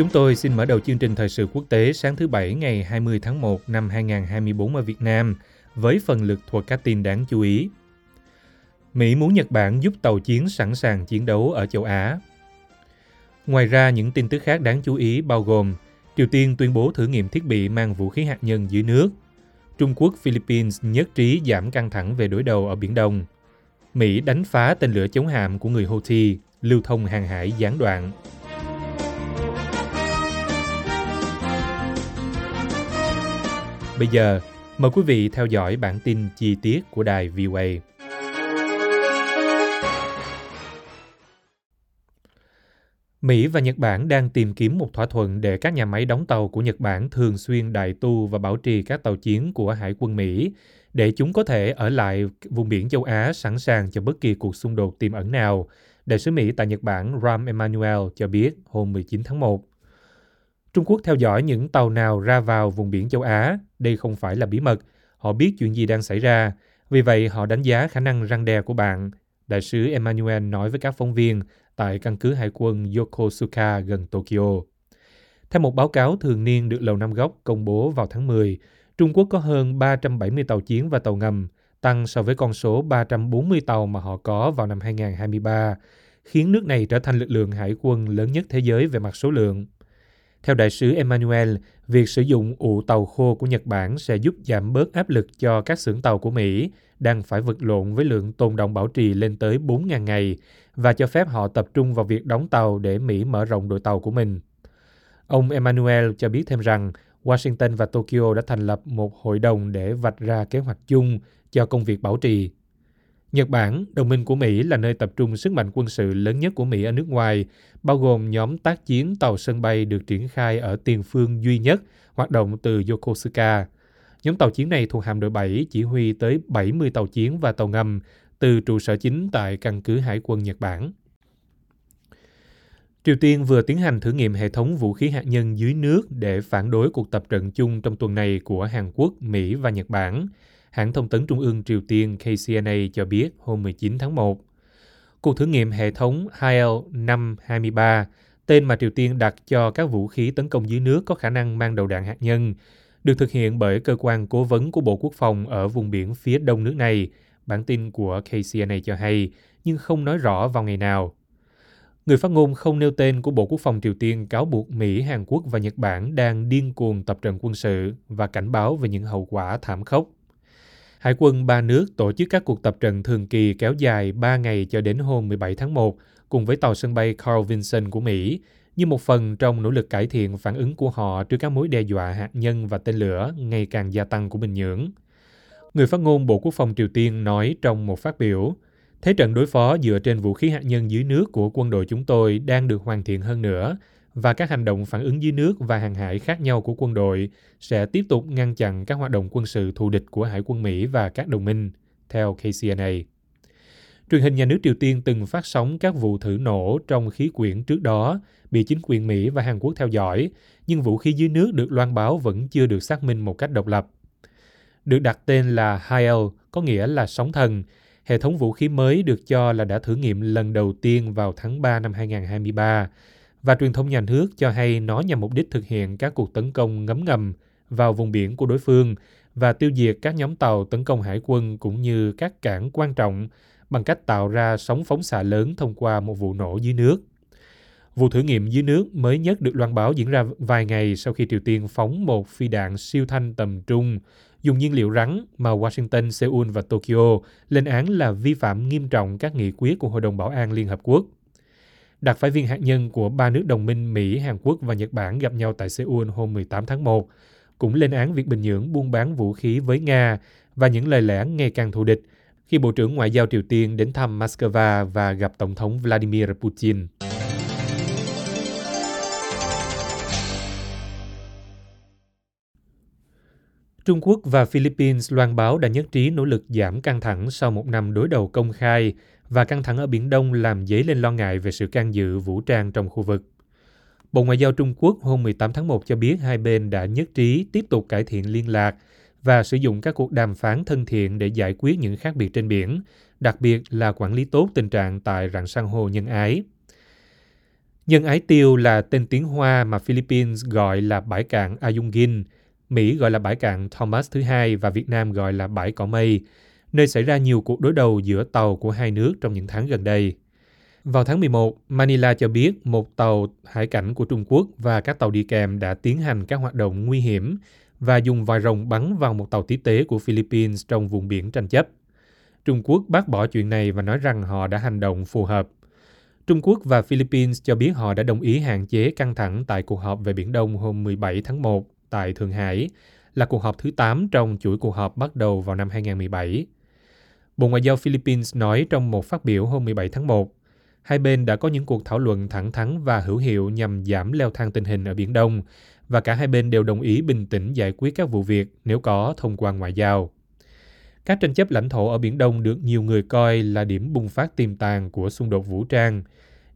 Chúng tôi xin mở đầu chương trình thời sự quốc tế sáng thứ Bảy ngày 20 tháng 1 năm 2024 ở Việt Nam với phần lực thuộc các tin đáng chú ý. Mỹ muốn Nhật Bản giúp tàu chiến sẵn sàng chiến đấu ở châu Á. Ngoài ra, những tin tức khác đáng chú ý bao gồm Triều Tiên tuyên bố thử nghiệm thiết bị mang vũ khí hạt nhân dưới nước. Trung Quốc, Philippines nhất trí giảm căng thẳng về đối đầu ở Biển Đông. Mỹ đánh phá tên lửa chống hạm của người Houthi, lưu thông hàng hải gián đoạn. Bây giờ, mời quý vị theo dõi bản tin chi tiết của đài VOA. Mỹ và Nhật Bản đang tìm kiếm một thỏa thuận để các nhà máy đóng tàu của Nhật Bản thường xuyên đại tu và bảo trì các tàu chiến của Hải quân Mỹ để chúng có thể ở lại vùng biển châu Á sẵn sàng cho bất kỳ cuộc xung đột tiềm ẩn nào, Đại sứ Mỹ tại Nhật Bản Ram Emanuel cho biết hôm 19 tháng 1. Trung Quốc theo dõi những tàu nào ra vào vùng biển châu Á, đây không phải là bí mật, họ biết chuyện gì đang xảy ra, vì vậy họ đánh giá khả năng răng đe của bạn, Đại sứ Emmanuel nói với các phóng viên tại căn cứ hải quân Yokosuka gần Tokyo. Theo một báo cáo thường niên được Lầu Năm Góc công bố vào tháng 10, Trung Quốc có hơn 370 tàu chiến và tàu ngầm, tăng so với con số 340 tàu mà họ có vào năm 2023, khiến nước này trở thành lực lượng hải quân lớn nhất thế giới về mặt số lượng. Theo đại sứ Emmanuel, việc sử dụng ụ tàu khô của Nhật Bản sẽ giúp giảm bớt áp lực cho các xưởng tàu của Mỹ đang phải vật lộn với lượng tồn động bảo trì lên tới 4.000 ngày và cho phép họ tập trung vào việc đóng tàu để Mỹ mở rộng đội tàu của mình. Ông Emmanuel cho biết thêm rằng Washington và Tokyo đã thành lập một hội đồng để vạch ra kế hoạch chung cho công việc bảo trì. Nhật Bản, đồng minh của Mỹ là nơi tập trung sức mạnh quân sự lớn nhất của Mỹ ở nước ngoài, bao gồm nhóm tác chiến tàu sân bay được triển khai ở tiền phương duy nhất, hoạt động từ Yokosuka. Nhóm tàu chiến này thuộc hạm đội 7 chỉ huy tới 70 tàu chiến và tàu ngầm từ trụ sở chính tại căn cứ hải quân Nhật Bản. Triều Tiên vừa tiến hành thử nghiệm hệ thống vũ khí hạt nhân dưới nước để phản đối cuộc tập trận chung trong tuần này của Hàn Quốc, Mỹ và Nhật Bản. Hãng thông tấn Trung ương Triều Tiên KCNA cho biết hôm 19 tháng 1. Cuộc thử nghiệm hệ thống HL-523, tên mà Triều Tiên đặt cho các vũ khí tấn công dưới nước có khả năng mang đầu đạn hạt nhân, được thực hiện bởi cơ quan cố vấn của Bộ Quốc phòng ở vùng biển phía đông nước này, bản tin của KCNA cho hay, nhưng không nói rõ vào ngày nào. Người phát ngôn không nêu tên của Bộ Quốc phòng Triều Tiên cáo buộc Mỹ, Hàn Quốc và Nhật Bản đang điên cuồng tập trận quân sự và cảnh báo về những hậu quả thảm khốc. Hải quân ba nước tổ chức các cuộc tập trận thường kỳ kéo dài 3 ngày cho đến hôm 17 tháng 1 cùng với tàu sân bay Carl Vinson của Mỹ như một phần trong nỗ lực cải thiện phản ứng của họ trước các mối đe dọa hạt nhân và tên lửa ngày càng gia tăng của Bình Nhưỡng. Người phát ngôn Bộ Quốc phòng Triều Tiên nói trong một phát biểu, Thế trận đối phó dựa trên vũ khí hạt nhân dưới nước của quân đội chúng tôi đang được hoàn thiện hơn nữa và các hành động phản ứng dưới nước và hàng hải khác nhau của quân đội sẽ tiếp tục ngăn chặn các hoạt động quân sự thù địch của Hải quân Mỹ và các đồng minh, theo KCNA. Truyền hình nhà nước Triều Tiên từng phát sóng các vụ thử nổ trong khí quyển trước đó, bị chính quyền Mỹ và Hàn Quốc theo dõi, nhưng vũ khí dưới nước được loan báo vẫn chưa được xác minh một cách độc lập. Được đặt tên là HAL, có nghĩa là sóng thần, hệ thống vũ khí mới được cho là đã thử nghiệm lần đầu tiên vào tháng 3 năm 2023, và truyền thông nhà nước cho hay nó nhằm mục đích thực hiện các cuộc tấn công ngấm ngầm vào vùng biển của đối phương và tiêu diệt các nhóm tàu tấn công hải quân cũng như các cảng quan trọng bằng cách tạo ra sóng phóng xạ lớn thông qua một vụ nổ dưới nước. Vụ thử nghiệm dưới nước mới nhất được loan báo diễn ra vài ngày sau khi Triều Tiên phóng một phi đạn siêu thanh tầm trung dùng nhiên liệu rắn mà Washington, Seoul và Tokyo lên án là vi phạm nghiêm trọng các nghị quyết của Hội đồng Bảo an Liên Hợp Quốc. Đặc phái viên hạt nhân của ba nước đồng minh Mỹ, Hàn Quốc và Nhật Bản gặp nhau tại Seoul hôm 18 tháng 1, cũng lên án việc Bình Nhưỡng buôn bán vũ khí với Nga và những lời lẽ ngày càng thù địch khi Bộ trưởng Ngoại giao Triều Tiên đến thăm Moscow và gặp Tổng thống Vladimir Putin. Trung Quốc và Philippines loan báo đã nhất trí nỗ lực giảm căng thẳng sau một năm đối đầu công khai và căng thẳng ở Biển Đông làm dấy lên lo ngại về sự can dự vũ trang trong khu vực. Bộ Ngoại giao Trung Quốc hôm 18 tháng 1 cho biết hai bên đã nhất trí tiếp tục cải thiện liên lạc và sử dụng các cuộc đàm phán thân thiện để giải quyết những khác biệt trên biển, đặc biệt là quản lý tốt tình trạng tại rạn san hô nhân ái. Nhân ái tiêu là tên tiếng Hoa mà Philippines gọi là bãi cạn Ayungin, Mỹ gọi là bãi cạn Thomas thứ hai và Việt Nam gọi là bãi cỏ mây, nơi xảy ra nhiều cuộc đối đầu giữa tàu của hai nước trong những tháng gần đây. Vào tháng 11, Manila cho biết một tàu hải cảnh của Trung Quốc và các tàu đi kèm đã tiến hành các hoạt động nguy hiểm và dùng vòi rồng bắn vào một tàu tiếp tế của Philippines trong vùng biển tranh chấp. Trung Quốc bác bỏ chuyện này và nói rằng họ đã hành động phù hợp. Trung Quốc và Philippines cho biết họ đã đồng ý hạn chế căng thẳng tại cuộc họp về Biển Đông hôm 17 tháng 1 tại Thượng Hải, là cuộc họp thứ 8 trong chuỗi cuộc họp bắt đầu vào năm 2017. Bộ Ngoại giao Philippines nói trong một phát biểu hôm 17 tháng 1, hai bên đã có những cuộc thảo luận thẳng thắn và hữu hiệu nhằm giảm leo thang tình hình ở Biển Đông, và cả hai bên đều đồng ý bình tĩnh giải quyết các vụ việc nếu có thông qua ngoại giao. Các tranh chấp lãnh thổ ở Biển Đông được nhiều người coi là điểm bùng phát tiềm tàng của xung đột vũ trang.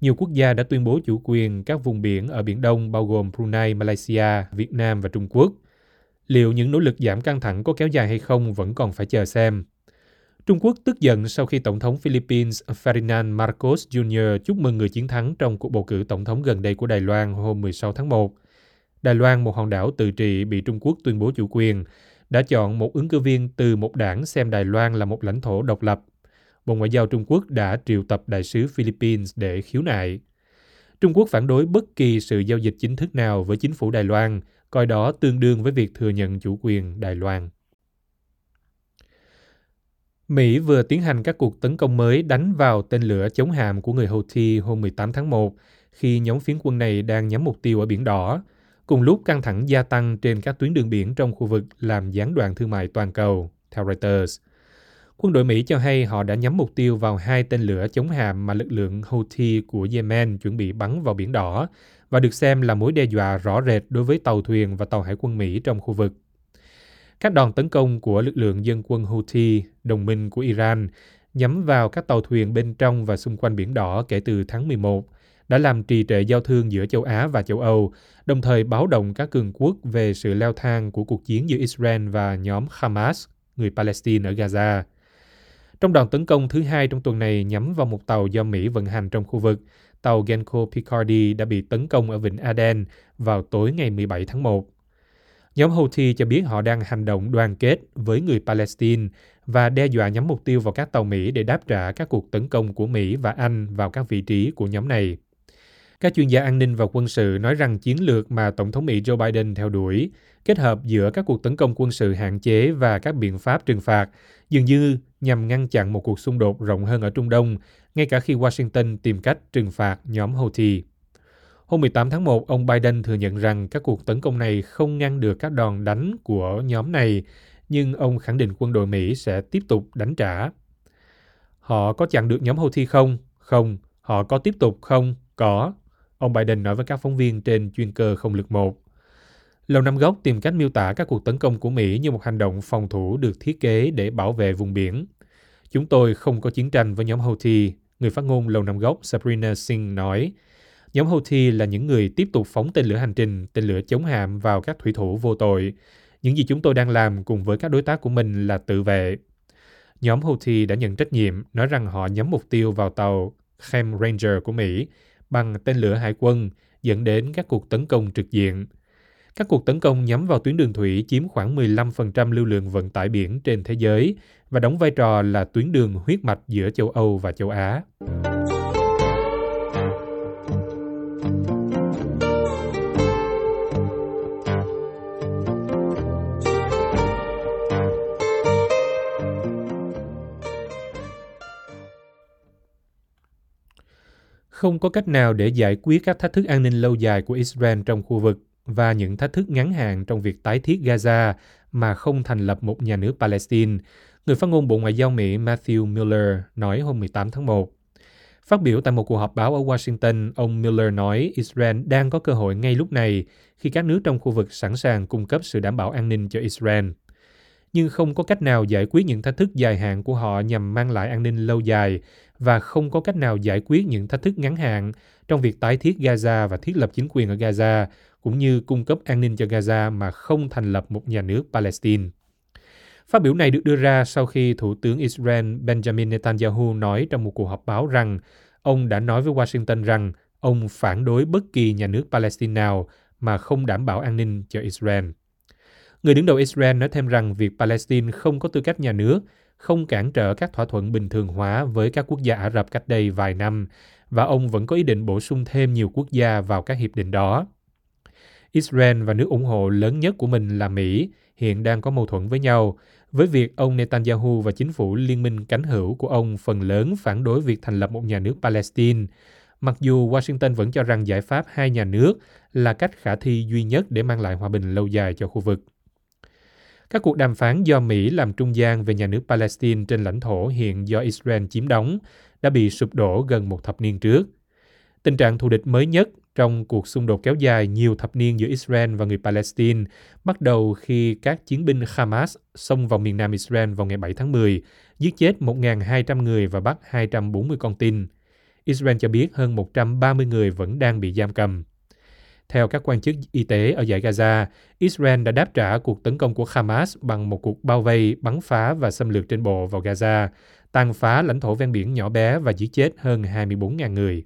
Nhiều quốc gia đã tuyên bố chủ quyền các vùng biển ở Biển Đông bao gồm Brunei, Malaysia, Việt Nam và Trung Quốc. Liệu những nỗ lực giảm căng thẳng có kéo dài hay không vẫn còn phải chờ xem. Trung Quốc tức giận sau khi Tổng thống Philippines Ferdinand Marcos Jr. chúc mừng người chiến thắng trong cuộc bầu cử tổng thống gần đây của Đài Loan hôm 16 tháng 1. Đài Loan, một hòn đảo tự trị bị Trung Quốc tuyên bố chủ quyền, đã chọn một ứng cử viên từ một đảng xem Đài Loan là một lãnh thổ độc lập. Bộ Ngoại giao Trung Quốc đã triệu tập đại sứ Philippines để khiếu nại. Trung Quốc phản đối bất kỳ sự giao dịch chính thức nào với chính phủ Đài Loan, coi đó tương đương với việc thừa nhận chủ quyền Đài Loan. Mỹ vừa tiến hành các cuộc tấn công mới đánh vào tên lửa chống hạm của người Houthi hôm 18 tháng 1, khi nhóm phiến quân này đang nhắm mục tiêu ở Biển Đỏ, cùng lúc căng thẳng gia tăng trên các tuyến đường biển trong khu vực làm gián đoạn thương mại toàn cầu, theo Reuters. Quân đội Mỹ cho hay họ đã nhắm mục tiêu vào hai tên lửa chống hạm mà lực lượng Houthi của Yemen chuẩn bị bắn vào Biển Đỏ và được xem là mối đe dọa rõ rệt đối với tàu thuyền và tàu hải quân Mỹ trong khu vực. Các đòn tấn công của lực lượng dân quân Houthi, đồng minh của Iran, nhắm vào các tàu thuyền bên trong và xung quanh Biển Đỏ kể từ tháng 11, đã làm trì trệ giao thương giữa châu Á và châu Âu, đồng thời báo động các cường quốc về sự leo thang của cuộc chiến giữa Israel và nhóm Hamas, người Palestine ở Gaza. Trong đòn tấn công thứ hai trong tuần này nhắm vào một tàu do Mỹ vận hành trong khu vực, tàu Genco Picardy đã bị tấn công ở vịnh Aden vào tối ngày 17 tháng 1. Nhóm Houthi cho biết họ đang hành động đoàn kết với người Palestine và đe dọa nhắm mục tiêu vào các tàu Mỹ để đáp trả các cuộc tấn công của Mỹ và Anh vào các vị trí của nhóm này. Các chuyên gia an ninh và quân sự nói rằng chiến lược mà Tổng thống Mỹ Joe Biden theo đuổi, kết hợp giữa các cuộc tấn công quân sự hạn chế và các biện pháp trừng phạt, dường như nhằm ngăn chặn một cuộc xung đột rộng hơn ở Trung Đông, ngay cả khi Washington tìm cách trừng phạt nhóm Houthi. Hôm 18 tháng 1, ông Biden thừa nhận rằng các cuộc tấn công này không ngăn được các đòn đánh của nhóm này, nhưng ông khẳng định quân đội Mỹ sẽ tiếp tục đánh trả. Họ có chặn được nhóm Houthi không? Không. Họ có tiếp tục không? Có. Ông Biden nói với các phóng viên trên chuyên cơ không lực một. Lầu Năm Góc tìm cách miêu tả các cuộc tấn công của Mỹ như một hành động phòng thủ được thiết kế để bảo vệ vùng biển. Chúng tôi không có chiến tranh với nhóm Houthi, người phát ngôn Lầu Năm Góc Sabrina Singh nói. Nhóm Houthi là những người tiếp tục phóng tên lửa hành trình, tên lửa chống hạm vào các thủy thủ vô tội. Những gì chúng tôi đang làm cùng với các đối tác của mình là tự vệ. Nhóm Houthi đã nhận trách nhiệm, nói rằng họ nhắm mục tiêu vào tàu Chem Ranger của Mỹ bằng tên lửa hải quân, dẫn đến các cuộc tấn công trực diện. Các cuộc tấn công nhắm vào tuyến đường thủy chiếm khoảng 15% lưu lượng vận tải biển trên thế giới và đóng vai trò là tuyến đường huyết mạch giữa châu Âu và châu Á. Không có cách nào để giải quyết các thách thức an ninh lâu dài của Israel trong khu vực và những thách thức ngắn hạn trong việc tái thiết Gaza mà không thành lập một nhà nước Palestine, người phát ngôn Bộ Ngoại giao Mỹ Matthew Miller nói hôm 18 tháng 1. Phát biểu tại một cuộc họp báo ở Washington, ông Miller nói Israel đang có cơ hội ngay lúc này khi các nước trong khu vực sẵn sàng cung cấp sự đảm bảo an ninh cho Israel nhưng không có cách nào giải quyết những thách thức dài hạn của họ nhằm mang lại an ninh lâu dài và không có cách nào giải quyết những thách thức ngắn hạn trong việc tái thiết Gaza và thiết lập chính quyền ở Gaza, cũng như cung cấp an ninh cho Gaza mà không thành lập một nhà nước Palestine. Phát biểu này được đưa ra sau khi Thủ tướng Israel Benjamin Netanyahu nói trong một cuộc họp báo rằng ông đã nói với Washington rằng ông phản đối bất kỳ nhà nước Palestine nào mà không đảm bảo an ninh cho Israel. Người đứng đầu Israel nói thêm rằng việc Palestine không có tư cách nhà nước không cản trở các thỏa thuận bình thường hóa với các quốc gia Ả Rập cách đây vài năm và ông vẫn có ý định bổ sung thêm nhiều quốc gia vào các hiệp định đó. Israel và nước ủng hộ lớn nhất của mình là Mỹ hiện đang có mâu thuẫn với nhau với việc ông Netanyahu và chính phủ liên minh cánh hữu của ông phần lớn phản đối việc thành lập một nhà nước Palestine, mặc dù Washington vẫn cho rằng giải pháp hai nhà nước là cách khả thi duy nhất để mang lại hòa bình lâu dài cho khu vực. Các cuộc đàm phán do Mỹ làm trung gian về nhà nước Palestine trên lãnh thổ hiện do Israel chiếm đóng đã bị sụp đổ gần một thập niên trước. Tình trạng thù địch mới nhất trong cuộc xung đột kéo dài nhiều thập niên giữa Israel và người Palestine bắt đầu khi các chiến binh Hamas xông vào miền nam Israel vào ngày 7 tháng 10, giết chết 1.200 người và bắt 240 con tin. Israel cho biết hơn 130 người vẫn đang bị giam cầm. Theo các quan chức y tế ở giải Gaza, Israel đã đáp trả cuộc tấn công của Hamas bằng một cuộc bao vây, bắn phá và xâm lược trên bộ vào Gaza, tàn phá lãnh thổ ven biển nhỏ bé và giết chết hơn 24.000 người.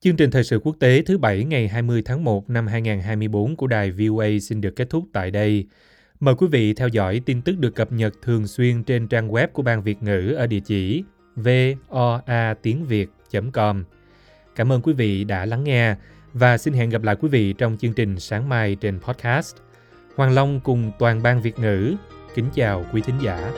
Chương trình thời sự quốc tế thứ Bảy ngày 20 tháng 1 năm 2024 của đài VOA xin được kết thúc tại đây. Mời quý vị theo dõi tin tức được cập nhật thường xuyên trên trang web của Ban Việt ngữ ở địa chỉ voa tiếng việt.com. Cảm ơn quý vị đã lắng nghe và xin hẹn gặp lại quý vị trong chương trình sáng mai trên podcast. Hoàng Long cùng toàn ban Việt ngữ kính chào quý thính giả.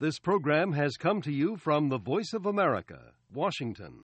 This program has come to you from the Voice of America, Washington.